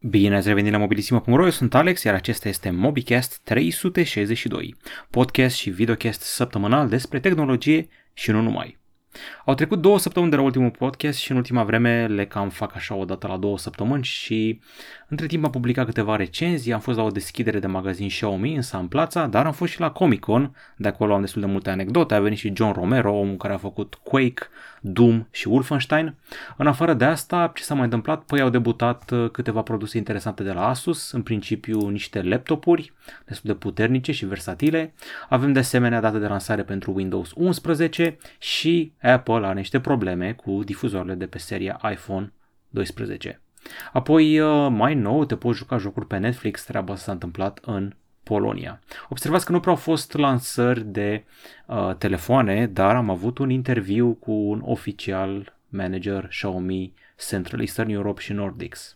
Bine ați revenit la mobilisimo.ro, eu sunt Alex, iar acesta este MobiCast 362, podcast și videocast săptămânal despre tehnologie și nu numai. Au trecut două săptămâni de la ultimul podcast și în ultima vreme le cam fac așa o dată la două săptămâni și între timp am publicat câteva recenzii, am fost la o deschidere de magazin Xiaomi în San Plaza, dar am fost și la Comic Con, de acolo am destul de multe anecdote, a venit și John Romero, omul care a făcut Quake, Doom și Wolfenstein. În afară de asta, ce s-a mai întâmplat? Păi au debutat uh, câteva produse interesante de la Asus, în principiu niște laptopuri destul de puternice și versatile. Avem de asemenea date de lansare pentru Windows 11 și Apple are niște probleme cu difuzoarele de pe seria iPhone 12. Apoi, uh, mai nou, te poți juca jocuri pe Netflix, treaba s-a întâmplat în Polonia. Observați că nu prea au fost lansări de uh, telefoane, dar am avut un interviu cu un oficial manager Xiaomi Central Eastern Europe și Nordics.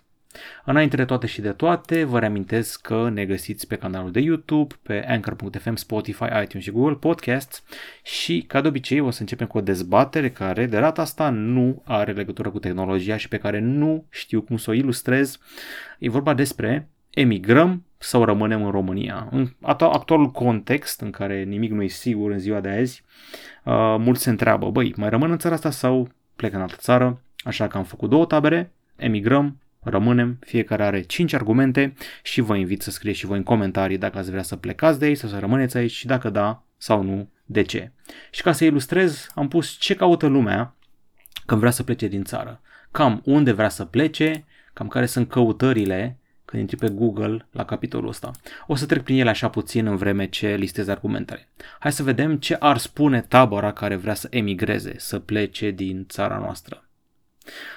Înainte de toate și de toate, vă reamintesc că ne găsiți pe canalul de YouTube, pe Anchor.fm, Spotify, iTunes și Google Podcasts și, ca de obicei, o să începem cu o dezbatere care, de data asta, nu are legătură cu tehnologia și pe care nu știu cum să o ilustrez. E vorba despre emigrăm sau rămânem în România. În actualul context în care nimic nu e sigur în ziua de azi, uh, mulți se întreabă, băi, mai rămân în țara asta sau plec în altă țară? Așa că am făcut două tabere, emigrăm rămânem, fiecare are 5 argumente și vă invit să scrieți și voi în comentarii dacă ați vrea să plecați de aici sau să rămâneți aici și dacă da sau nu, de ce. Și ca să ilustrez, am pus ce caută lumea când vrea să plece din țară. Cam unde vrea să plece, cam care sunt căutările când intri pe Google la capitolul ăsta. O să trec prin ele așa puțin în vreme ce listez argumentele. Hai să vedem ce ar spune tabăra care vrea să emigreze, să plece din țara noastră.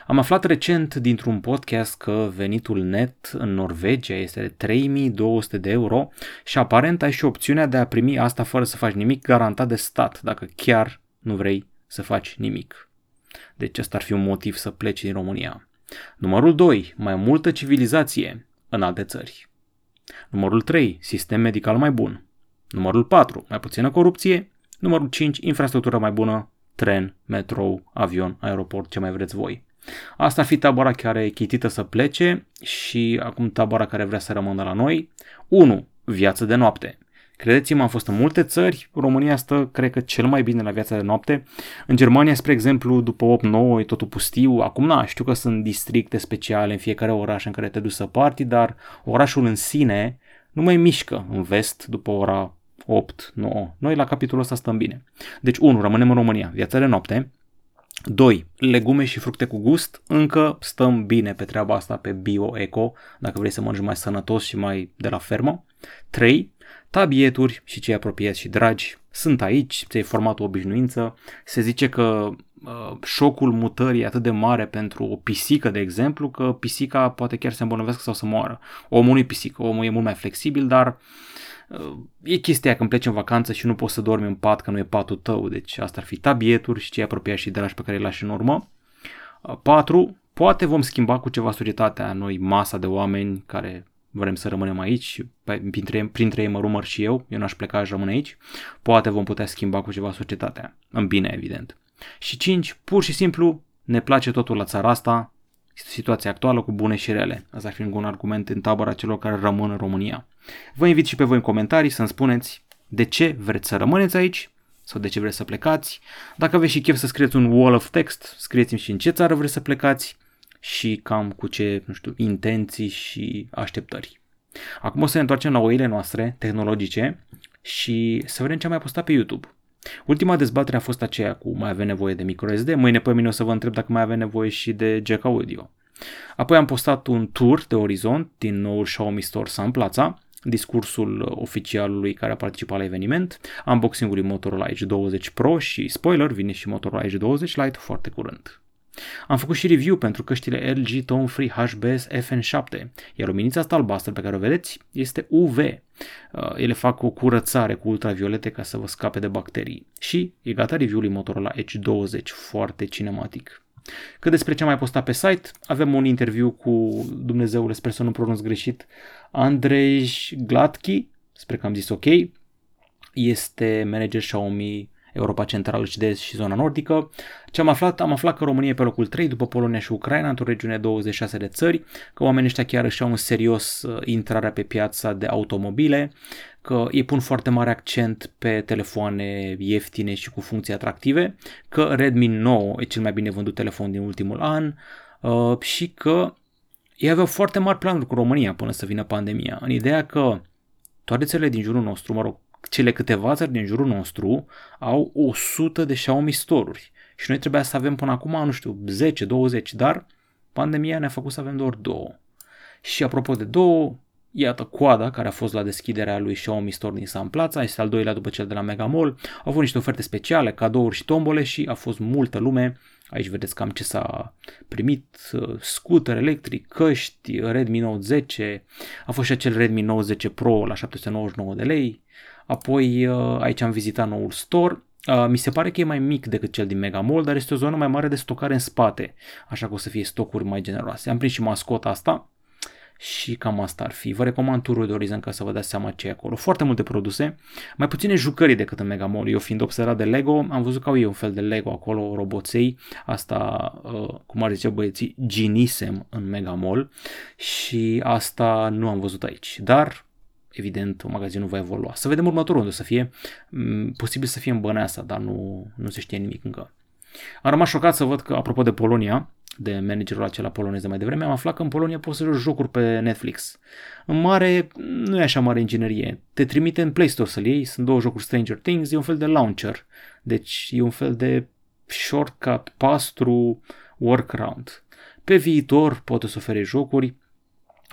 Am aflat recent dintr-un podcast că venitul net în Norvegia este de 3200 de euro și aparent ai și opțiunea de a primi asta fără să faci nimic garantat de stat, dacă chiar nu vrei să faci nimic. Deci ăsta ar fi un motiv să pleci din România. Numărul 2. Mai multă civilizație în alte țări. Numărul 3. Sistem medical mai bun. Numărul 4. Mai puțină corupție. Numărul 5. Infrastructură mai bună tren, metrou, avion, aeroport, ce mai vreți voi. Asta ar fi tabăra care e chitită să plece și acum tabăra care vrea să rămână la noi. 1. Viață de noapte. Credeți-mă, am fost în multe țări, România stă, cred că, cel mai bine la viața de noapte. În Germania, spre exemplu, după 8-9 e totul pustiu. Acum, na, știu că sunt districte speciale în fiecare oraș în care te duci să parti, dar orașul în sine nu mai mișcă în vest după ora 8, 9. Noi la capitolul ăsta stăm bine. Deci 1. Rămânem în România. Viața de noapte. 2. Legume și fructe cu gust. Încă stăm bine pe treaba asta pe bio-eco, dacă vrei să mănânci mai sănătos și mai de la fermă. 3. Tabieturi și cei apropiați și dragi sunt aici, ți-ai format o obișnuință. Se zice că uh, șocul mutării e atât de mare pentru o pisică, de exemplu, că pisica poate chiar să se îmbolnăvească sau să moară. Omul nu e pisică, omul e mult mai flexibil, dar uh, Uh, e chestia când pleci în vacanță și nu poți să dormi în pat că nu e patul tău, deci asta ar fi tabieturi și cei apropiați și dragi pe care îi lași în urmă. 4. Uh, poate vom schimba cu ceva societatea, noi masa de oameni care vrem să rămânem aici, printre, printre ei mă rumăr și eu, eu n-aș pleca, aș rămâne aici, poate vom putea schimba cu ceva societatea, în bine evident. Și 5. Pur și simplu ne place totul la țara asta, situația actuală cu bune și rele. Asta ar fi un argument în tabăra celor care rămân în România. Vă invit și pe voi în comentarii să-mi spuneți de ce vreți să rămâneți aici sau de ce vreți să plecați. Dacă aveți și chef să scrieți un wall of text, scrieți-mi și în ce țară vreți să plecați și cam cu ce, nu știu, intenții și așteptări. Acum o să ne întoarcem la oile noastre tehnologice și să vedem ce am mai postat pe YouTube. Ultima dezbatere a fost aceea cu mai avem nevoie de microSD, mâine pe mine o să vă întreb dacă mai avem nevoie și de jack audio. Apoi am postat un tour de orizont din noul Xiaomi Store San Plaza, discursul oficialului care a participat la eveniment, unboxing-ului Motorola Edge 20 Pro și, spoiler, vine și Motorola Edge 20 Lite foarte curând. Am făcut și review pentru căștile LG Tone Free HBS FN7, iar luminița asta albastră pe care o vedeți este UV. Uh, ele fac o curățare cu ultraviolete ca să vă scape de bacterii. Și e gata review-ului Motorola Edge 20, foarte cinematic. Cât despre ce am mai postat pe site, avem un interviu cu Dumnezeule, sper să nu pronunț greșit, Andrej Glatki, sper că am zis ok, este manager Xiaomi Europa Centrală și de Est și zona nordică. Ce am aflat? Am aflat că România e pe locul 3 după Polonia și Ucraina, într-o regiune 26 de țări, că oamenii ăștia chiar își au în serios uh, intrarea pe piața de automobile, că ei pun foarte mare accent pe telefoane ieftine și cu funcții atractive, că Redmi 9 e cel mai bine vândut telefon din ultimul an uh, și că ei aveau foarte mari planuri cu România până să vină pandemia, în ideea că toate țările din jurul nostru, mă rog, cele câteva țări din jurul nostru au 100 de Xiaomi store și noi trebuia să avem până acum, nu știu, 10-20, dar pandemia ne-a făcut să avem doar două. Și apropo de două, iată coada care a fost la deschiderea lui Xiaomi Store din San Plaza, este al doilea după cel de la Mega Mall. Au fost niște oferte speciale, cadouri și tombole și a fost multă lume. Aici vedeți cam ce s-a primit, scooter electric, căști, Redmi Note 10, a fost și acel Redmi Note 10 Pro la 799 de lei, apoi uh, aici am vizitat noul store, Uh, mi se pare că e mai mic decât cel din Mega Mall, dar este o zonă mai mare de stocare în spate, așa că o să fie stocuri mai generoase. Am prins și mascota asta, și cam asta ar fi. Vă recomand turul de Horizon ca să vă dați seama ce e acolo. Foarte multe produse, mai puține jucării decât în Mega Mall. Eu fiind obsedat de Lego, am văzut că au ei un fel de Lego acolo, roboței, asta, uh, cum ar zice băieții, ginisem în Mega Mall și asta nu am văzut aici. Dar evident, magazinul va evolua. Să vedem următorul unde o să fie. Mm, posibil să fie în Băneasa, dar nu, nu se știe nimic încă. Am rămas șocat să văd că, apropo de Polonia, de managerul acela polonez de mai devreme, am aflat că în Polonia poți să joci jocuri pe Netflix. În mare, nu e așa mare inginerie. Te trimite în Play Store să-l iei, sunt două jocuri Stranger Things, e un fel de launcher. Deci e un fel de shortcut, pastru, workaround. Pe viitor poate să ofere jocuri.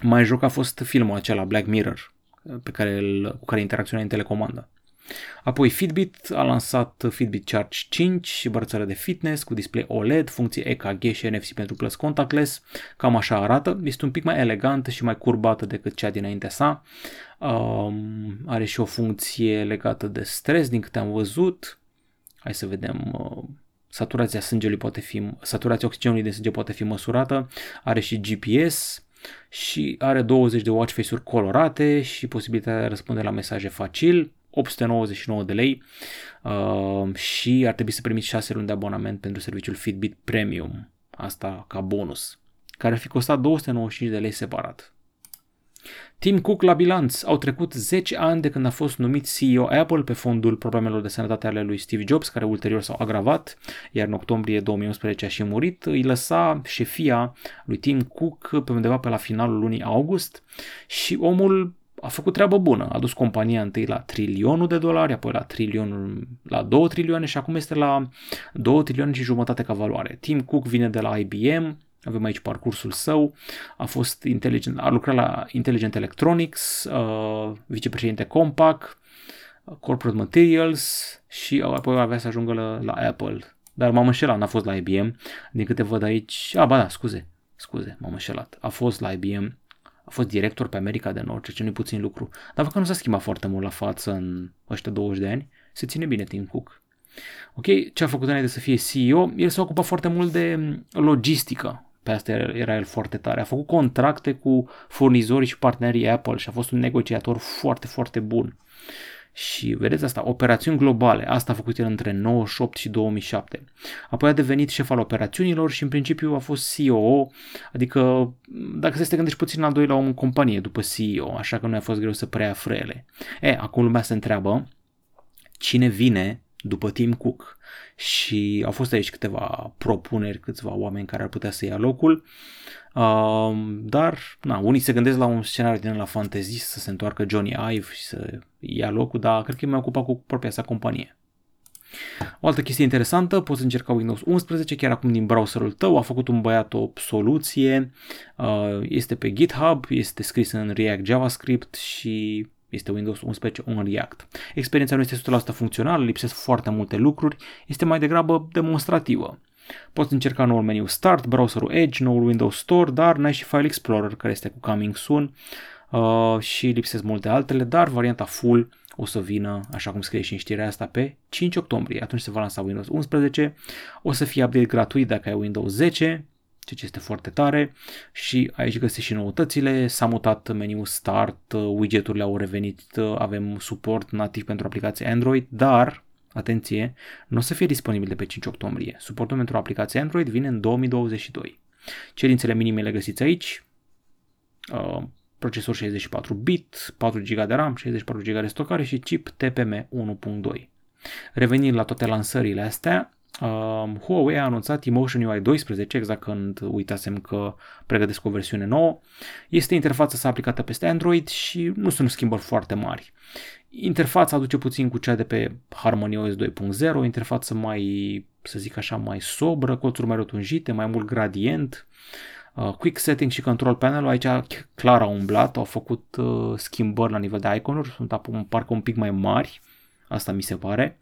Mai joc a fost filmul acela, Black Mirror, pe care îl, cu care interacționa în telecomandă. Apoi Fitbit a lansat Fitbit Charge 5 și brățară de fitness cu display OLED, funcție EKG și NFC pentru plus contactless. Cam așa arată. Este un pic mai elegantă și mai curbată decât cea dinaintea sa. Um, are și o funcție legată de stres, din câte am văzut. Hai să vedem. Uh, saturația sângelui poate fi, saturația oxigenului de sânge poate fi măsurată. Are și GPS și are 20 de watch face-uri colorate și posibilitatea de a răspunde la mesaje facil 899 de lei uh, și ar trebui să primiți 6 luni de abonament pentru serviciul Fitbit Premium, asta ca bonus, care ar fi costat 295 de lei separat. Tim Cook la bilanț. Au trecut 10 ani de când a fost numit CEO Apple pe fondul problemelor de sănătate ale lui Steve Jobs, care ulterior s-au agravat, iar în octombrie 2011 a și murit. Îi lăsa șefia lui Tim Cook pe undeva pe la finalul lunii august și omul a făcut treabă bună. A dus compania întâi la trilionul de dolari, apoi la trilionul, la 2 trilioane și acum este la 2 trilioane și jumătate ca valoare. Tim Cook vine de la IBM, avem aici parcursul său, a fost inteligent, a lucrat la Intelligent Electronics, uh, vicepreședinte Compaq, Corporate Materials și apoi avea să ajungă la, la Apple. Dar m-am înșelat, n-a fost la IBM. Din câte văd aici, a, ba da, scuze, scuze, m-am înșelat. A fost la IBM a fost director pe America de Nord, ceea ce nu puțin lucru. Dar văd că nu s-a schimbat foarte mult la față în ăștia 20 de ani. Se ține bine Tim Cook. Ok, ce a făcut înainte să fie CEO? El s-a ocupat foarte mult de logistică. Pe asta era el foarte tare. A făcut contracte cu furnizorii și partenerii Apple și a fost un negociator foarte, foarte bun. Și vedeți asta, operațiuni globale, asta a făcut el între 98 și 2007. Apoi a devenit șef al operațiunilor și în principiu a fost CEO, adică dacă să te gândești puțin al doilea om în companie după CEO, așa că nu a fost greu să preia frele. E, acum lumea se întreabă cine vine după Tim Cook și au fost aici câteva propuneri, câțiva oameni care ar putea să ia locul. Uh, dar, na, unii se gândesc la un scenariu din la fantasy să se întoarcă Johnny Ive și să ia locul, dar cred că e mai ocupat cu propria sa companie. O altă chestie interesantă, poți încerca Windows 11 chiar acum din browserul tău, a făcut un băiat o soluție, uh, este pe GitHub, este scris în React JavaScript și este Windows 11 un React. Experiența nu este 100% funcțională, lipsesc foarte multe lucruri, este mai degrabă demonstrativă. Poți încerca noul meniu Start, browserul Edge, noul Windows Store, dar n-ai și File Explorer care este cu Coming Soon uh, și lipsesc multe altele, dar varianta full o să vină, așa cum scrie și în știrea asta, pe 5 octombrie. Atunci se va lansa Windows 11, o să fie update gratuit dacă ai Windows 10, ceea ce este foarte tare și aici găsești și noutățile, s-a mutat meniul Start, widgeturile au revenit, avem suport nativ pentru aplicații Android, dar atenție, nu o să fie disponibil de pe 5 octombrie. Suportul pentru aplicații Android vine în 2022. Cerințele minime le găsiți aici, uh, procesor 64 bit, 4 GB de RAM, 64 GB de stocare și chip TPM 1.2. Revenind la toate lansările astea, uh, Huawei a anunțat Emotion UI 12, exact când uitasem că pregătesc o versiune nouă. Este interfața sa aplicată peste Android și nu sunt schimbări foarte mari. Interfața aduce puțin cu cea de pe Harmony OS 2.0, o interfață mai, să zic așa, mai sobră, colțuri mai rotunjite, mai mult gradient, uh, quick setting și control panel aici clar au umblat, au făcut uh, schimbări la nivel de iconuri, sunt acum parcă un pic mai mari, asta mi se pare.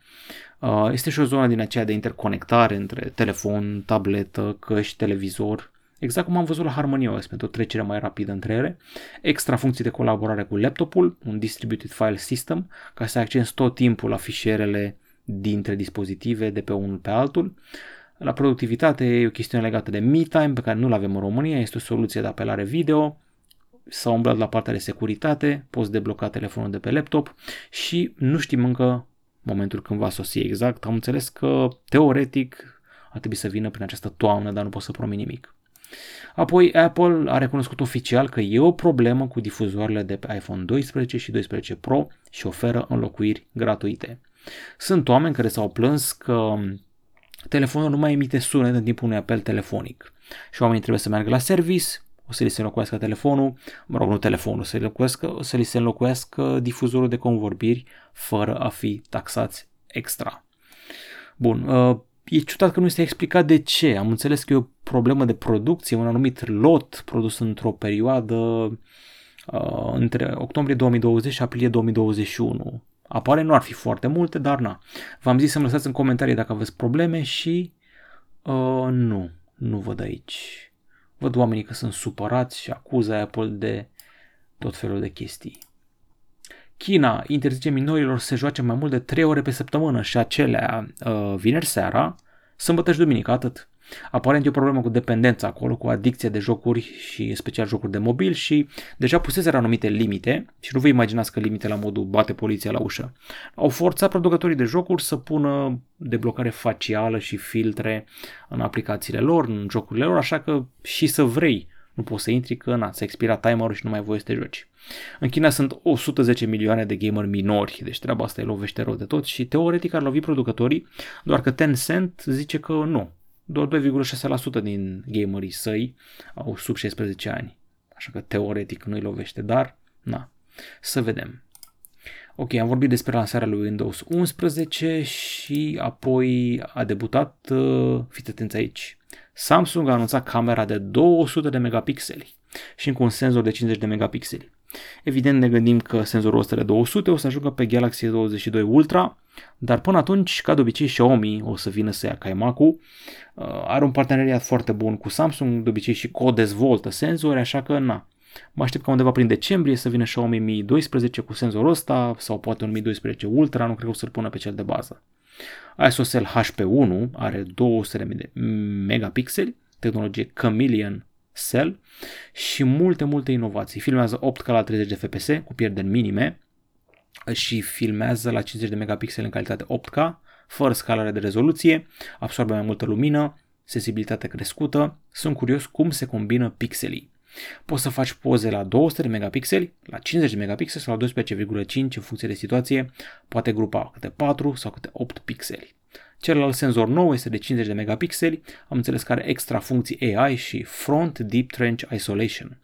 Uh, este și o zonă din aceea de interconectare între telefon, tabletă, căști, televizor, exact cum am văzut la HarmonyOS pentru o trecere mai rapidă între ele, extra funcții de colaborare cu laptopul, un distributed file system, ca să accesi tot timpul la fișierele dintre dispozitive de pe unul pe altul. La productivitate e o chestiune legată de MeTime pe care nu-l avem în România, este o soluție de apelare video, s-a umblat la partea de securitate, poți debloca telefonul de pe laptop și nu știm încă momentul când va sosi exact. Am înțeles că teoretic ar trebui să vină prin această toamnă, dar nu pot să promit nimic. Apoi Apple a recunoscut oficial că e o problemă cu difuzoarele de pe iPhone 12 și 12 Pro și oferă înlocuiri gratuite. Sunt oameni care s-au plâns că telefonul nu mai emite sunet în timpul unui apel telefonic și oamenii trebuie să meargă la service, o să li se înlocuiască telefonul, mă rog, nu telefonul, să, înlocuiască, să li se înlocuiască difuzorul de convorbiri fără a fi taxați extra. Bun, uh, e ciudat că nu este explicat de ce. Am înțeles că e o problemă de producție, un anumit lot produs într-o perioadă uh, între octombrie 2020 și aprilie 2021. Apare, nu ar fi foarte multe, dar na. V-am zis să-mi lăsați în comentarii dacă aveți probleme și uh, nu, nu văd aici. Văd oamenii că sunt supărați și acuză Apple de tot felul de chestii. China interzice minorilor să se joace mai mult de 3 ore pe săptămână și acelea uh, vineri seara, sâmbătă și duminică, atât. Aparent e o problemă cu dependența acolo, cu adicție de jocuri și special jocuri de mobil și deja puseseră anumite limite și nu vă imaginați că limite la modul bate poliția la ușă. Au forțat producătorii de jocuri să pună deblocare facială și filtre în aplicațiile lor, în jocurile lor, așa că și să vrei nu poți să intri că na, s-a expirat timerul și nu mai voie să te joci. În China sunt 110 milioane de gamer minori, deci treaba asta îi lovește rău de tot și teoretic ar lovi producătorii, doar că Tencent zice că nu. Doar 2,6% din gamerii săi au sub 16 ani. Așa că teoretic nu îi lovește, dar na, să vedem. Ok, am vorbit despre lansarea lui Windows 11 și apoi a debutat, uh, fiți atenți aici, Samsung a anunțat camera de 200 de megapixeli și încă un senzor de 50 de megapixeli. Evident ne gândim că senzorul ăsta de 200 o să ajungă pe Galaxy S22 Ultra, dar până atunci, ca de obicei, Xiaomi o să vină să ia caimacu. Uh, are un parteneriat foarte bun cu Samsung, de obicei și co-dezvoltă senzori, așa că na. Mă aștept ca undeva prin decembrie să vină Xiaomi Mi 12 cu senzorul ăsta sau poate un Mi 12 Ultra, nu cred că o să-l pună pe cel de bază. ISOCELL HP1 are 200 de megapixeli, tehnologie Chameleon Cell și multe, multe inovații. Filmează 8K la 30 de fps cu pierderi minime și filmează la 50 de megapixeli în calitate 8K, fără scalare de rezoluție, absorbe mai multă lumină, sensibilitate crescută. Sunt curios cum se combină pixelii. Poți să faci poze la 200 de megapixeli, la 50 de megapixeli sau la 12,5 în funcție de situație, poate grupa câte 4 sau câte 8 pixeli. Celălalt senzor nou este de 50 de megapixeli, am înțeles că are extra funcții AI și Front Deep Trench Isolation.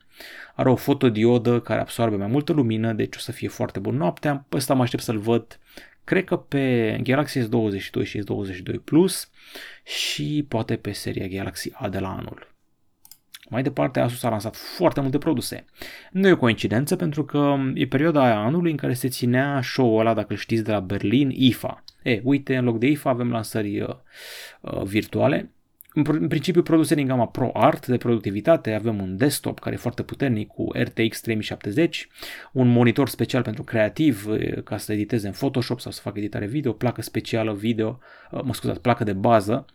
Are o fotodiodă care absorbe mai multă lumină, deci o să fie foarte bun noaptea. Pe ăsta mă aștept să-l văd, cred că pe Galaxy S22 și S22 Plus și poate pe seria Galaxy A de la anul. Mai departe, Asus a lansat foarte multe produse. Nu e o coincidență pentru că e perioada aia anului în care se ținea show-ul ăla, dacă știți, de la Berlin, IFA. E, uite, în loc de IFA avem lansări uh, uh, virtuale. În principiu, produse din gama Pro Art de productivitate, avem un desktop care e foarte puternic cu RTX 3070, un monitor special pentru creativ uh, ca să editeze în Photoshop sau să facă editare video, placă specială video, uh, mă scuzați, placă de bază,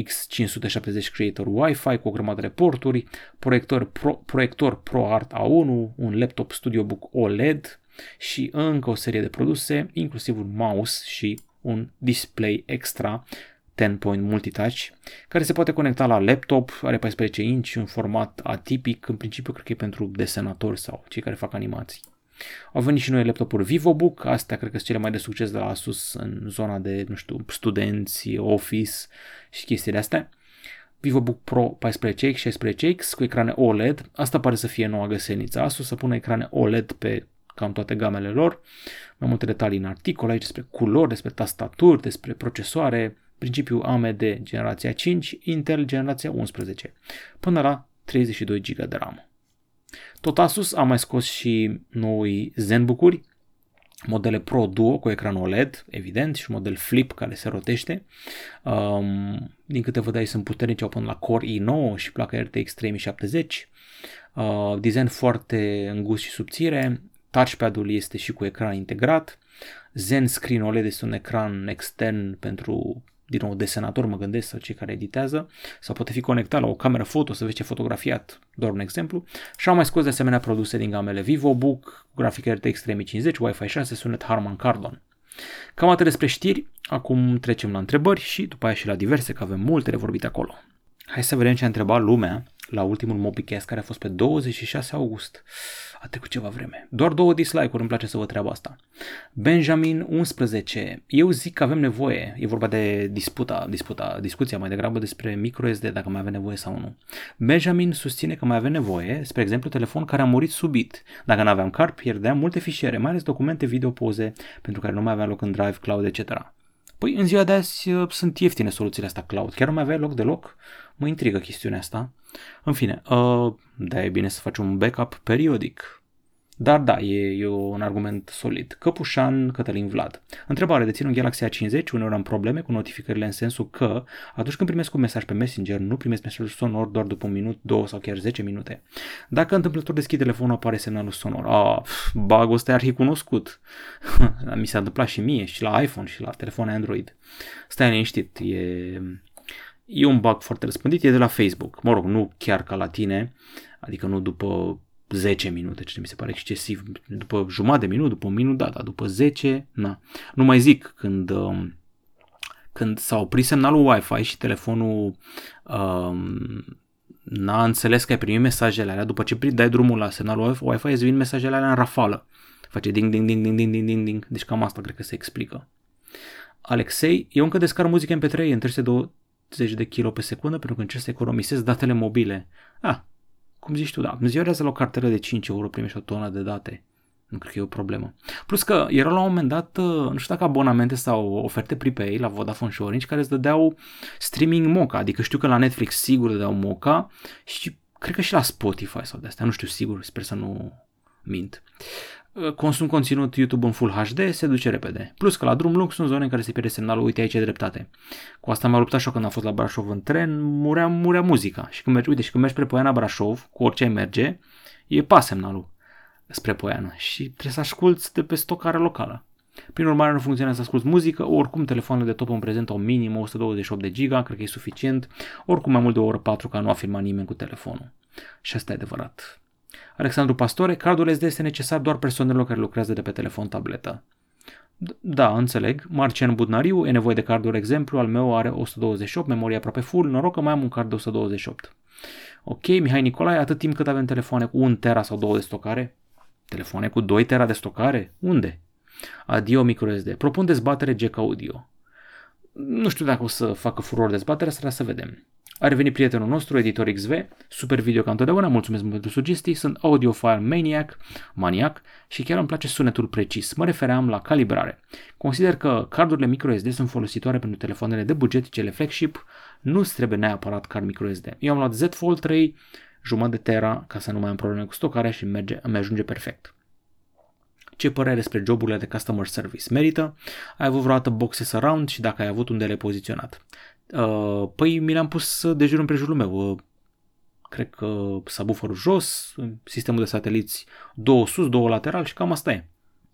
X570 Creator Wi-Fi cu o grămadă de porturi, proiector Pro, proiector ProArt A1, un laptop StudioBook OLED și încă o serie de produse, inclusiv un mouse și un display extra 10 point multitouch, care se poate conecta la laptop, are 14 inch, un format atipic, în principiu cred că e pentru desenatori sau cei care fac animații. Au venit și noi laptopuri VivoBook, astea cred că sunt cele mai de succes de la Asus în zona de, nu știu, studenți, office și chestiile astea. VivoBook Pro 14X, 16X cu ecrane OLED, asta pare să fie noua găseniță. Asus să pună ecrane OLED pe cam toate gamele lor. Mai multe detalii în articol aici despre culori, despre tastaturi, despre procesoare, principiu AMD generația 5, Intel generația 11, până la 32 GB de RAM. Tot Asus a mai scos și noi ZenBook-uri, modele Pro Duo cu ecran OLED, evident, și un model Flip care se rotește. Um, din câte văd aici sunt puternici, au până la Core i9 și placa RTX 3070. Uh, design foarte îngust și subțire. Touchpad-ul este și cu ecran integrat. Zen Screen OLED este un ecran extern pentru din nou desenator mă gândesc sau cei care editează, sau poate fi conectat la o cameră foto să vezi ce fotografiat, doar un exemplu, și au mai scos de asemenea produse din gamele VivoBook, grafică RTX 3050, Wi-Fi 6, sunet Harman Kardon. Cam atât despre știri, acum trecem la întrebări și după aia și la diverse, că avem multe de vorbit acolo. Hai să vedem ce a întrebat lumea la ultimul MobiCast care a fost pe 26 august. A trecut ceva vreme. Doar două dislike-uri, îmi place să văd treaba asta. Benjamin 11. Eu zic că avem nevoie. E vorba de disputa, disputa, discuția mai degrabă despre microSD, dacă mai avem nevoie sau nu. Benjamin susține că mai avem nevoie, spre exemplu, telefon care a murit subit. Dacă nu aveam card, pierdeam multe fișiere, mai ales documente, video, poze, pentru care nu mai avea loc în Drive, Cloud, etc. Păi în ziua de azi uh, sunt ieftine soluțiile astea cloud. Chiar nu mai avea loc deloc? Mă intrigă chestiunea asta. În fine, uh, da, e bine să faci un backup periodic. Dar da, e, e un argument solid. Căpușan Cătălin Vlad. Întrebare, dețin un Galaxy A50, uneori am probleme cu notificările în sensul că atunci când primesc un mesaj pe Messenger, nu primesc mesajul sonor doar după un minut, două sau chiar 10 minute. Dacă întâmplător deschid telefonul, apare semnalul sonor. Ah, bagul ăsta e arhicunoscut. Mi s-a întâmplat și mie, și la iPhone, și la telefoane Android. Stai liniștit, e, e un bug foarte răspândit, e de la Facebook. Mă rog, nu chiar ca la tine, adică nu după 10 minute, ce mi se pare excesiv, după jumătate de minut, după un minut, da, dar după 10, na. Nu mai zic când, um, când s-a oprit semnalul Wi-Fi și telefonul um, n-a înțeles că ai primit mesajele alea, după ce dai drumul la semnalul Wi-Fi, îți vin mesajele alea în rafală. Face ding, ding, ding, ding, ding, ding, ding, ding. Deci cam asta cred că se explică. Alexei, eu încă descar muzică MP3 în 320 de kg pe secundă pentru că încerc să economisez datele mobile. Ah, cum zici tu, da, îmi ziorează la o cartelă de 5 euro, primești o tonă de date. Nu cred că e o problemă. Plus că era la un moment dat, uh, nu știu dacă abonamente sau oferte prepay la Vodafone și Orange care îți dădeau streaming moca, adică știu că la Netflix sigur dădeau moca și cred că și la Spotify sau de astea, nu știu sigur, sper să nu mint. Uh, consum conținut YouTube în Full HD, se duce repede. Plus că la drum lung sunt zone în care se pierde semnalul, uite aici e dreptate. Cu asta m-a luptat și eu când am fost la Brașov în tren, murea, murea muzica. Și când mergi, uite, și când mergi spre Poiana Brașov, cu orice ai merge, e pas semnalul spre Poiana și trebuie să asculti de pe stocare locală. Prin urmare, nu funcționează să asculti muzică, oricum telefoanele de top în prezent au minim 128 de giga, cred că e suficient, oricum mai mult de o oră 4 ca nu a filmat nimeni cu telefonul. Și asta e adevărat. Alexandru Pastore, cardul SD este necesar doar persoanelor care lucrează de pe telefon tabletă. Da, înțeleg. Marcian Budnariu, e nevoie de carduri exemplu, al meu are 128, memorie aproape full, noroc că mai am un card de 128. Ok, Mihai Nicolae, atât timp cât avem telefoane cu 1 tera sau 2 de stocare, telefoane cu 2 tera de stocare, unde? Adio microSD. Propun dezbatere jack audio. Nu știu dacă o să facă furor dezbaterea asta, să vedem. A revenit prietenul nostru, editor XV, super video ca întotdeauna, mulțumesc pentru sugestii, sunt audiophile maniac, maniac și chiar îmi place sunetul precis. Mă refeream la calibrare. Consider că cardurile microSD sunt folositoare pentru telefoanele de buget, cele flagship, nu trebuie neapărat card microSD. Eu am luat Z Fold 3, jumătate de tera, ca să nu mai am probleme cu stocarea și merge, îmi ajunge perfect. Ce părere despre joburile de customer service? Merită? Ai avut vreodată boxes around și dacă ai avut unde le poziționat? Uh, păi mi le-am pus de jur împrejurul meu. Uh, cred că subwooferul jos, sistemul de sateliți două sus, două lateral și cam asta e.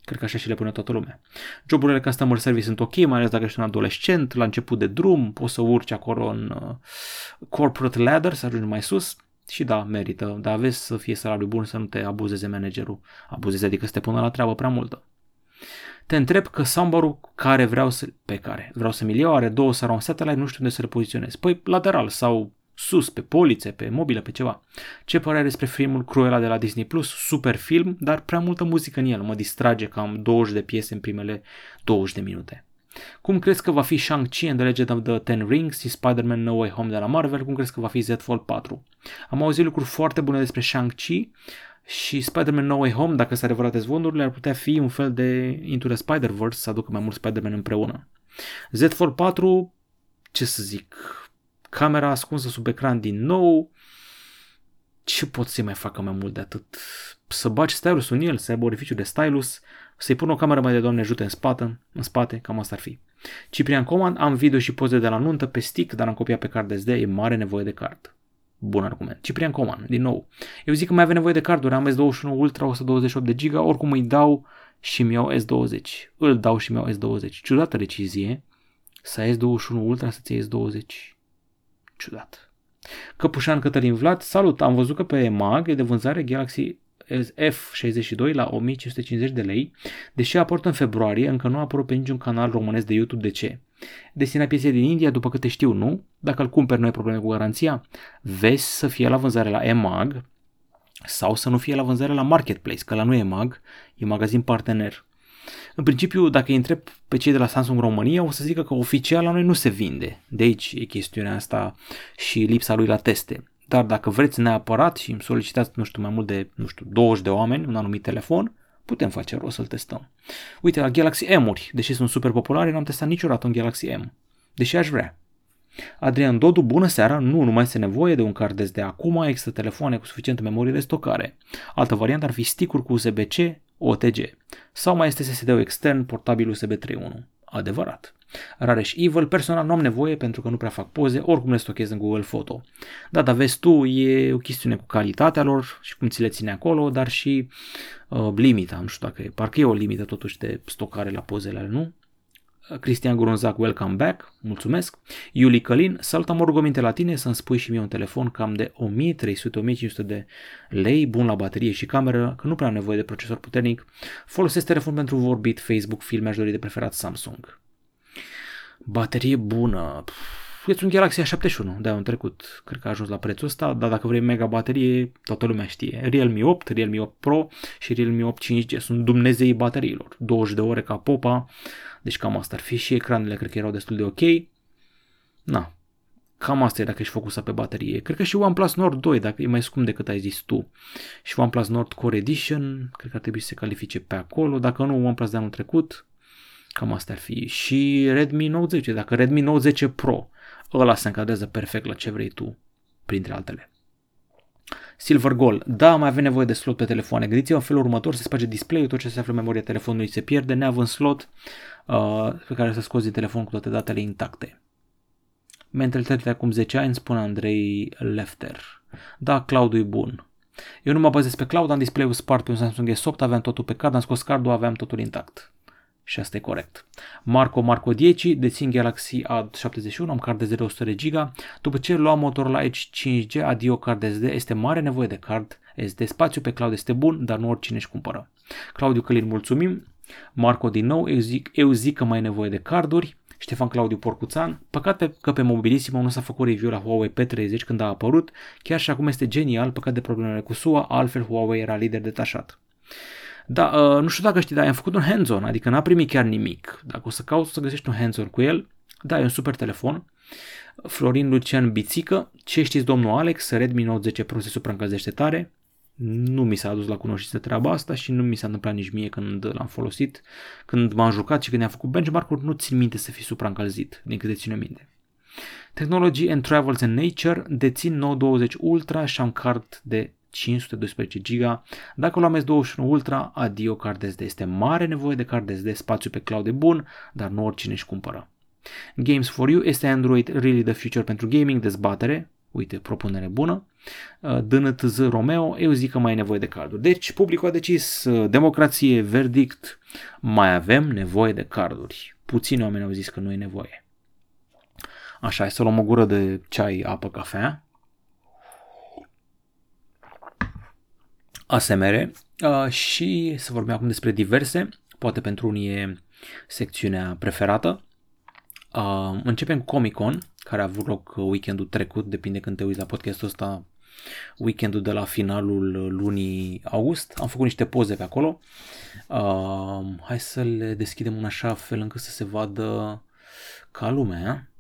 Cred că așa și le pune toată lumea. Joburile customer service sunt ok, mai ales dacă ești un adolescent, la început de drum, poți să urci acolo în uh, corporate ladder, să ajungi mai sus și da, merită, dar aveți să fie salariu bun, să nu te abuzeze managerul. Abuzeze, adică să te pună la treabă prea multă. Te întreb că soundbar care vreau să, pe care vreau să mi iau are două surround satellite, nu știu unde să le poziționez. Păi lateral sau sus, pe polițe, pe mobilă, pe ceva. Ce părere despre filmul Cruella de la Disney Plus? Super film, dar prea multă muzică în el. Mă distrage cam 20 de piese în primele 20 de minute. Cum crezi că va fi Shang-Chi and the Legend of the Ten Rings și Spider-Man No Way Home de la Marvel? Cum crezi că va fi Z Fold 4? Am auzit lucruri foarte bune despre Shang-Chi și Spider-Man No Way Home, dacă s-ar adevărate zvondurile, ar putea fi un fel de Into the Spider-Verse, să aducă mai mult Spider-Man împreună. Z Fold 4, ce să zic, camera ascunsă sub ecran din nou, ce pot să mai facă mai mult de atât? Să bagi stylus în el, să aibă orificiu de stylus, să-i pun o cameră mai de doamne ajute în spate, în spate, cam asta ar fi. Ciprian Command, am video și poze de la nuntă pe stick, dar am copiat pe card SD, e mare nevoie de card. Bun argument. Ciprian Coman, din nou. Eu zic că mai avem nevoie de carduri, am S21 Ultra 128 de giga, oricum îi dau și mi iau S20. Îl dau și mi iau S20. Ciudată decizie să ai S21 Ultra să-ți iei S20. Ciudat. Căpușan Cătălin Vlad, salut, am văzut că pe MAG e de vânzare Galaxy F62 la 1550 de lei, deși a apărut în februarie, încă nu a apărut pe niciun canal românesc de YouTube. De ce? Destina piese din India, după câte știu, nu. Dacă îl cumperi, nu ai probleme cu garanția. Vezi să fie la vânzare la EMAG sau să nu fie la vânzare la Marketplace, că la nu e EMAG, e magazin partener. În principiu, dacă îi întreb pe cei de la Samsung România, o să zică că oficial la noi nu se vinde. De aici e chestiunea asta și lipsa lui la teste. Dar dacă vreți neapărat și îmi solicitați, nu știu, mai mult de, nu știu, 20 de oameni, un anumit telefon, putem face rost să-l testăm. Uite, la Galaxy M-uri, deși sunt super populare, n-am testat niciodată un Galaxy M, deși aș vrea. Adrian Dodu, bună seara, nu, nu mai este nevoie de un card SD acum, există telefoane cu suficientă memorie de stocare. Altă variantă ar fi stick-uri cu USB-C, OTG. Sau mai este SSD-ul extern, portabil USB 3.1. Adevărat. Rareș Evil, personal nu am nevoie pentru că nu prea fac poze, oricum le stochez în Google Photo. Da, dar vezi tu, e o chestiune cu calitatea lor și cum ți le ține acolo, dar și uh, limita, nu știu dacă e, parcă e o limită totuși de stocare la pozele ale, nu? Cristian Grunzac, welcome back, mulțumesc. Iuli Călin, salut, am o rugăminte la tine să-mi spui și mie un telefon cam de 1300-1500 de lei, bun la baterie și cameră, că nu prea am nevoie de procesor puternic. Folosesc telefon pentru vorbit, Facebook, filme, aș dori de preferat Samsung. Baterie bună. Este un Galaxy A71 de anul trecut. Cred că a ajuns la prețul ăsta, dar dacă vrei mega baterie, toată lumea știe. Realme 8, Realme 8 Pro și Realme 8 5G sunt dumnezeii bateriilor. 20 de ore ca popa, deci cam asta ar fi și ecranele cred că erau destul de ok. Na, cam asta e dacă ești focusat pe baterie. Cred că și OnePlus Nord 2, dacă e mai scump decât ai zis tu. Și OnePlus Nord Core Edition, cred că ar trebui să se califice pe acolo. Dacă nu, OnePlus de anul trecut, Cam asta ar fi. Și Redmi Note 10, dacă Redmi Note 10 Pro, ăla se încadrează perfect la ce vrei tu, printre altele. Silver Gold. Da, mai avem nevoie de slot pe telefoane. Gândiți-vă în felul următor, se sparge display-ul, tot ce se află în memoria telefonului se pierde, neavând slot uh, pe care să scoți din telefon cu toate datele intacte. Mentalitatea acum 10 ani, spune Andrei Lefter. Da, cloud e bun. Eu nu mă bazez pe cloud, am display-ul spart pe un Samsung S8, aveam totul pe card, am scos cardul, aveam totul intact. Și asta e corect. Marco Marco 10 dețin Galaxy A71, am card de 100 de giga. După ce luam motorul la Edge 5G, adio card SD, este mare nevoie de card SD. Spațiu pe cloud este bun, dar nu oricine își cumpără. Claudiu Călin, mulțumim. Marco din nou, eu zic, eu zic că mai e nevoie de carduri. Ștefan Claudiu Porcuțan, păcat pe, că pe Mobilissimo nu s-a făcut review la Huawei P30 când a apărut, chiar și acum este genial, păcat de problemele cu SUA, altfel Huawei era lider detașat. Da, uh, nu știu dacă știi, dar am făcut un hands-on, adică n-a primit chiar nimic. Dacă o să cauți să găsești un hands-on cu el, da, e un super telefon. Florin Lucian Bițică, ce știți domnul Alex, Redmi Note 10 Pro se supraîncălzește tare. Nu mi s-a adus la cunoștință treaba asta și nu mi s-a întâmplat nici mie când l-am folosit. Când m-am jucat și când am făcut benchmark-uri, nu țin minte să fi supraîncălzit, din câte ține minte. Technology and Travels and Nature dețin 920 Ultra și am card de 512 GB. Dacă luam S21 Ultra, adio card SD. Este mare nevoie de card SD, spațiu pe cloud de bun, dar nu oricine își cumpără. Games for You este Android really the future pentru gaming, dezbatere, uite, propunere bună. Uh, DNTZ Romeo, eu zic că mai e nevoie de carduri. Deci, publicul a decis, uh, democrație, verdict, mai avem nevoie de carduri. Puțini oameni au zis că nu e nevoie. Așa, să luăm o gură de ceai, apă, cafea. ASMR uh, și să vorbim acum despre diverse. poate pentru unii e secțiunea preferată. Uh, începem cu Comic Con, care a avut loc weekendul trecut, depinde când te uiți la podcastul ăsta, weekendul de la finalul lunii august. Am făcut niște poze pe acolo. Uh, hai să le deschidem în așa fel încât să se vadă ca lumea.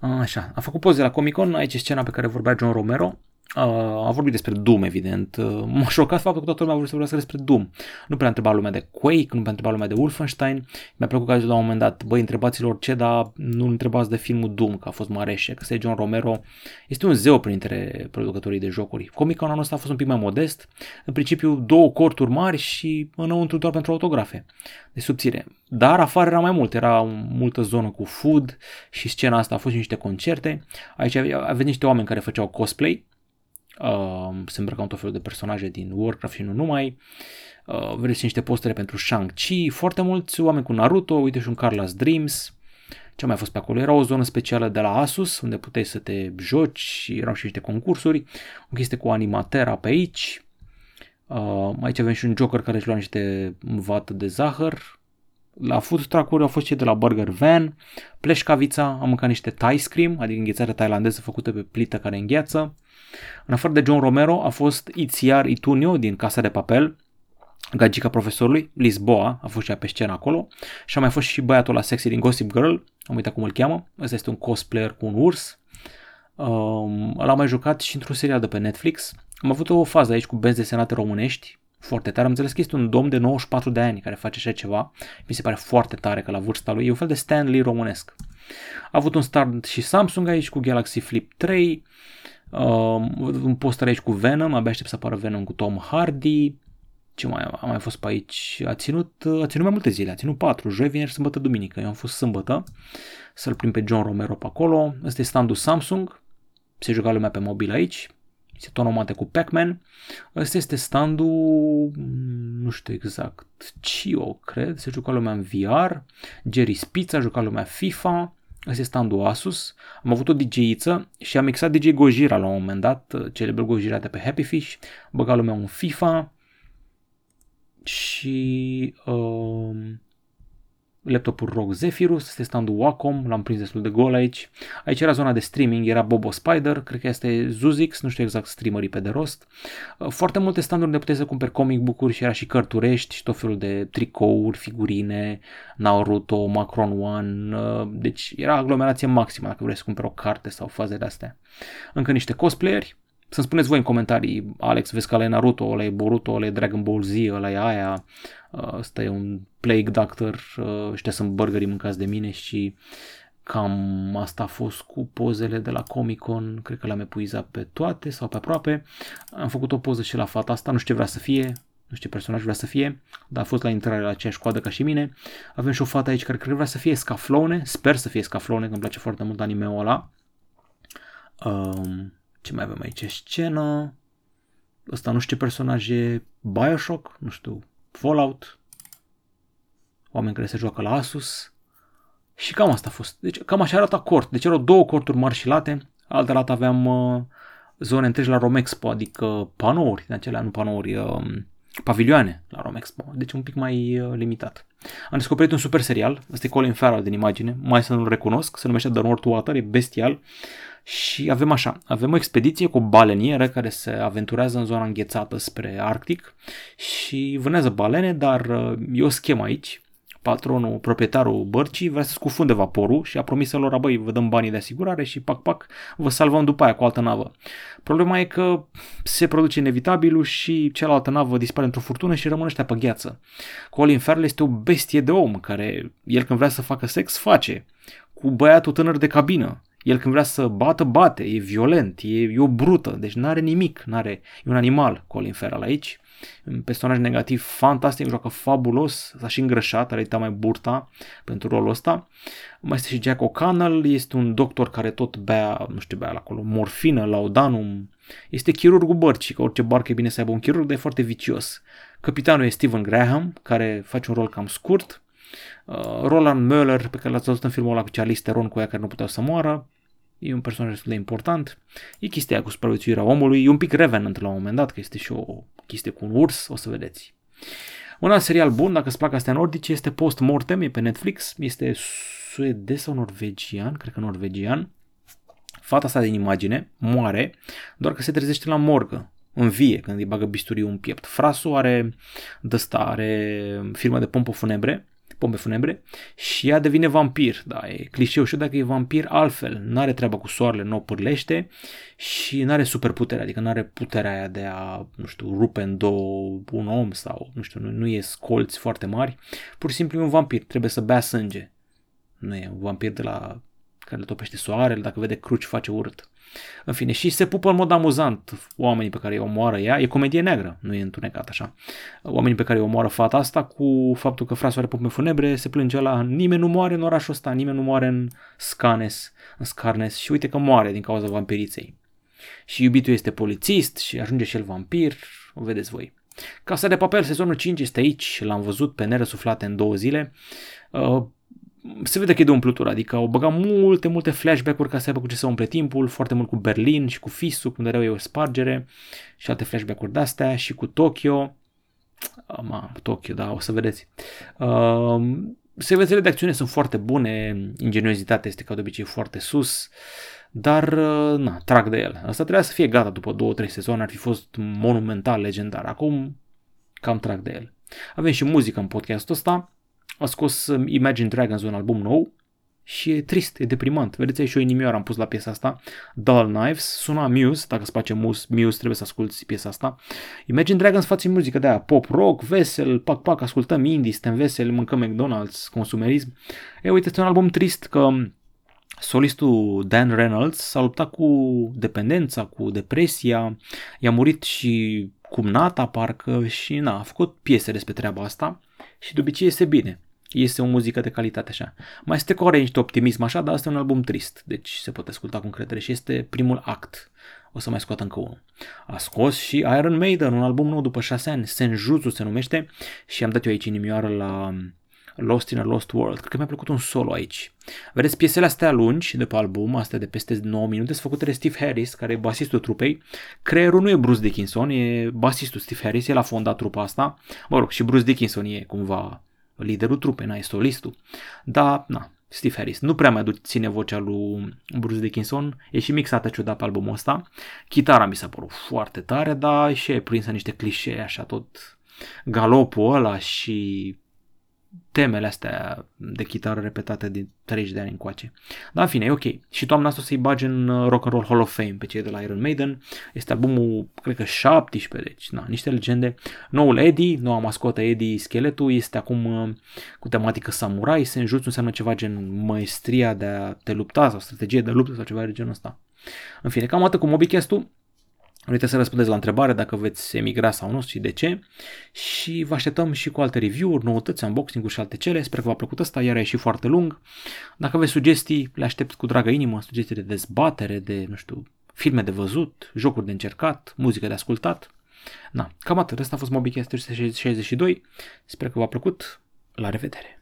Așa, a făcut poze la Comic Con, aici e scena pe care vorbea John Romero. Uh, a vorbit despre Doom, evident. Uh, m-a șocat faptul că toată lumea a vrut să vorbească despre Doom. Nu prea întreba lumea de Quake, nu prea întreba lumea de Wolfenstein. Mi-a plăcut că a zis la un moment dat, băi, întrebați-lor ce, dar nu întrebați de filmul Doom, că a fost mare că se John Romero este un zeu printre producătorii de jocuri. Comic anul ăsta a fost un pic mai modest. În principiu, două corturi mari și înăuntru doar pentru autografe de subțire. Dar afară era mai mult, era multă zonă cu food și scena asta a fost și niște concerte. Aici aveți niște oameni care făceau cosplay, uh, se îmbrăcau tot felul de personaje din Warcraft și nu numai. Uh, vedeți niște postere pentru Shang-Chi, foarte mulți oameni cu Naruto, uite și un Carlos Dreams. Ce mai fost pe acolo? Era o zonă specială de la Asus, unde puteai să te joci și erau și niște concursuri. O chestie cu Animatera pe aici. Uh, aici avem și un Joker care își lua niște vată de zahăr. La food truck-uri au fost cei de la Burger Van, pleșcavița, am mâncat niște Thai Scream, adică înghețare tailandeză făcută pe plită care îngheață. În afară de John Romero a fost Itziar Itunio din Casa de Papel, gagica profesorului, Lisboa, a fost și ea pe scenă acolo și a mai fost și băiatul la sexy din Gossip Girl, am uitat cum îl cheamă, ăsta este un cosplayer cu un urs. Um, l-am mai jucat și într-o serie de pe Netflix. Am avut o fază aici cu benzi desenate românești, foarte tare. Am înțeles că este un domn de 94 de ani care face așa ceva. Mi se pare foarte tare că la vârsta lui e un fel de Stanley românesc. A avut un start și Samsung aici cu Galaxy Flip 3, Uh, un poster aici cu Venom, abia aștept să apară Venom cu Tom Hardy. Ce mai a mai fost pe aici? A ținut, a ținut mai multe zile, a ținut patru, joi, vineri, sâmbătă, duminică. Eu am fost sâmbătă să-l prim pe John Romero pe acolo. Ăsta e standul Samsung, se juca lumea pe mobil aici, se tonomate cu Pac-Man. Ăsta este standul, nu știu exact, Cio, cred, se juca lumea în VR, Jerry Spitz a jucat lumea FIFA, Asta este standul Asus. Am avut o DJ-iță și am mixat DJ Gojira la un moment dat, celebrul Gojira de pe Happy Fish, băga lumea un FIFA și uh, laptopul ROG Zephyrus, este standul Wacom, l-am prins destul de gol aici. Aici era zona de streaming, era Bobo Spider, cred că este Zuzix, nu știu exact streamerii pe de rost. Uh, foarte multe standuri unde puteai să cumperi comic book-uri și era și cărturești și tot felul de tricouri, figurine, Naruto, Macron One, uh, deci era aglomerație maximă dacă vrei să cumperi o carte sau faze de astea. Încă niște cosplayeri, să-mi spuneți voi în comentarii, Alex, vezi că ăla e Naruto, ăla e Boruto, ăla e Dragon Ball Z, ăla e aia, ăsta e un Plague Doctor, ăștia sunt burgerii mâncați de mine și cam asta a fost cu pozele de la Comic Con, cred că le-am epuizat pe toate sau pe aproape. Am făcut o poză și la fata asta, nu știu ce vrea să fie, nu știu ce personaj vrea să fie, dar a fost la intrare la aceeași coadă ca și mine. Avem și o fată aici care cred că vrea să fie Scaflone, sper să fie Scaflone, că îmi place foarte mult anime-ul ăla. Um, ce mai avem aici? Scenă. Ăsta nu știu ce personaj e. Bioshock, nu știu, Fallout. Oameni care se joacă la Asus. Și cam asta a fost. Deci cam așa arată cort. Deci erau două corturi mari și late. Altă dată aveam uh, zone întregi la Romexpo, adică panouri, din acelea, nu panouri, uh, pavilioane la Romexpo, deci un pic mai uh, limitat. Am descoperit un super serial, ăsta e Colin Farrell din imagine, mai să nu-l recunosc, se numește The North Water, e bestial. Și avem așa, avem o expediție cu o balenieră care se aventurează în zona înghețată spre Arctic și vânează balene, dar uh, e o schemă aici. Patronul, proprietarul bărcii vrea să scufunde vaporul și a promis lor, băi, vă dăm banii de asigurare și pac, pac, vă salvăm după aia cu altă navă. Problema e că se produce inevitabilul și cealaltă navă dispare într-o furtună și rămâne ăștia pe gheață. Colin Farrell este o bestie de om care, el când vrea să facă sex, face. Cu băiatul tânăr de cabină el când vrea să bată, bate, e violent, e, e o brută, deci nu are nimic, n-are, e un animal Colin Farrell aici. Un personaj negativ fantastic, joacă fabulos, s-a și îngrășat, are mai burta pentru rolul ăsta. Mai este și Jack O'Connell, este un doctor care tot bea, nu știu, bea acolo, morfină, laudanum. Este chirurgul bărcii, că orice barcă e bine să aibă un chirurg, dar e foarte vicios. Capitanul e Steven Graham, care face un rol cam scurt. Uh, Roland Möller, pe care l-ați văzut în filmul ăla cu Charlize Theron cu ea care nu puteau să moară, e un personaj destul de important. E chestia cu supraviețuirea omului, e un pic Revenant la un moment dat, că este și o chestie cu un urs, o să vedeți. Un alt serial bun, dacă îți plac astea nordice, este Post Mortem, e pe Netflix, este suedez sau norvegian, cred că norvegian. Fata asta din imagine moare, doar că se trezește la morgă, în vie, când îi bagă bisturiu în piept. Frasul are dăsta, are firmă de pompă funebre, pompe funebre și ea devine vampir, da, e clișeu și dacă e vampir altfel, nu are treaba cu soarele, nu o pârlește și nu are superputere, adică nu are puterea aia de a, nu știu, rupe în două un om sau, nu știu, nu, nu e scolți foarte mari, pur și simplu e un vampir, trebuie să bea sânge. Nu e un vampir de la care le topește soarele, dacă vede cruci face urât. În fine, și se pupă în mod amuzant oamenii pe care îi omoară ea. E comedie neagră, nu e întunecat așa. Oamenii pe care îi omoară fata asta cu faptul că frasul are pupe funebre, se plânge la nimeni nu moare în orașul ăsta, nimeni nu moare în Scanes, în Scarnes și uite că moare din cauza vampiriței. Și iubitul este polițist și ajunge și el vampir, o vedeți voi. Casa de papel, sezonul 5 este aici, l-am văzut pe nerăsuflate în două zile. Uh, se vede că e de umplutură, adică au băgat multe, multe flashback-uri ca să aibă cu ce să umple timpul, foarte mult cu Berlin și cu Fisu, unde erau eu o spargere și alte flashback-uri de-astea și cu Tokyo. Ma, Tokyo, da, o să vedeți. Uh, secvențele de acțiune sunt foarte bune, ingeniozitatea este ca de obicei foarte sus, dar uh, na, trag de el. Asta trebuia să fie gata după 2-3 sezoane, ar fi fost monumental, legendar. Acum cam trag de el. Avem și muzică în podcastul ăsta, a scos um, Imagine Dragons un album nou și e trist, e deprimant. Vedeți, și o inimioară am pus la piesa asta. Dull Knives, suna Muse, dacă îți place Muse, Muse trebuie să asculti piesa asta. Imagine Dragons face muzică de aia, pop rock, vesel, pac pac, ascultăm indie, suntem veseli, mâncăm McDonald's, consumerism. E, uite, este un album trist că solistul Dan Reynolds s-a luptat cu dependența, cu depresia, i-a murit și cumnata parcă și na, a făcut piese despre treaba asta și de obicei este bine. Este o muzică de calitate așa. Mai este cu niște optimism așa, dar asta e un album trist, deci se poate asculta cu încredere și este primul act. O să mai scoată încă unul. A scos și Iron Maiden, un album nou după șase ani, Senjutsu se numește și am dat eu aici inimioară la Lost in a Lost World. Cred că mi-a plăcut un solo aici. Vedeți, piesele astea lungi de pe album, astea de peste 9 minute, sunt făcute de Steve Harris, care e basistul trupei. Creierul nu e Bruce Dickinson, e basistul Steve Harris, el a fondat trupa asta. Mă rog, și Bruce Dickinson e cumva liderul trupei, n-ai solistul. Dar, na, Steve Harris. Nu prea mai ține vocea lui Bruce Dickinson, e și mixată ciudat pe albumul ăsta. Chitara mi s-a părut foarte tare, dar și e prinsă niște clișee așa tot galopul ăla și temele astea de chitară repetate de 30 de ani încoace. Dar în fine, e ok. Și toamna asta o să-i bage în uh, Rock and Roll Hall of Fame pe cei de la Iron Maiden. Este albumul, cred că 17, deci na, niște legende. Noul Eddie, noua mascotă Eddie Scheletul, este acum uh, cu tematică samurai. Senjutsu înseamnă ceva gen maestria de a te lupta sau strategie de luptă sau ceva de genul ăsta. În fine, cam atât cu MobiCast-ul. Nu uitați să răspundeți la întrebare dacă veți emigra sau nu și de ce. Și vă așteptăm și cu alte review-uri, noutăți, unboxing-uri și alte cele. Sper că v-a plăcut ăsta, iar a ieșit foarte lung. Dacă aveți sugestii, le aștept cu dragă inimă, sugestii de dezbatere, de, nu știu, filme de văzut, jocuri de încercat, muzică de ascultat. Na, cam atât. Asta a fost MobiCast 362. Sper că v-a plăcut. La revedere!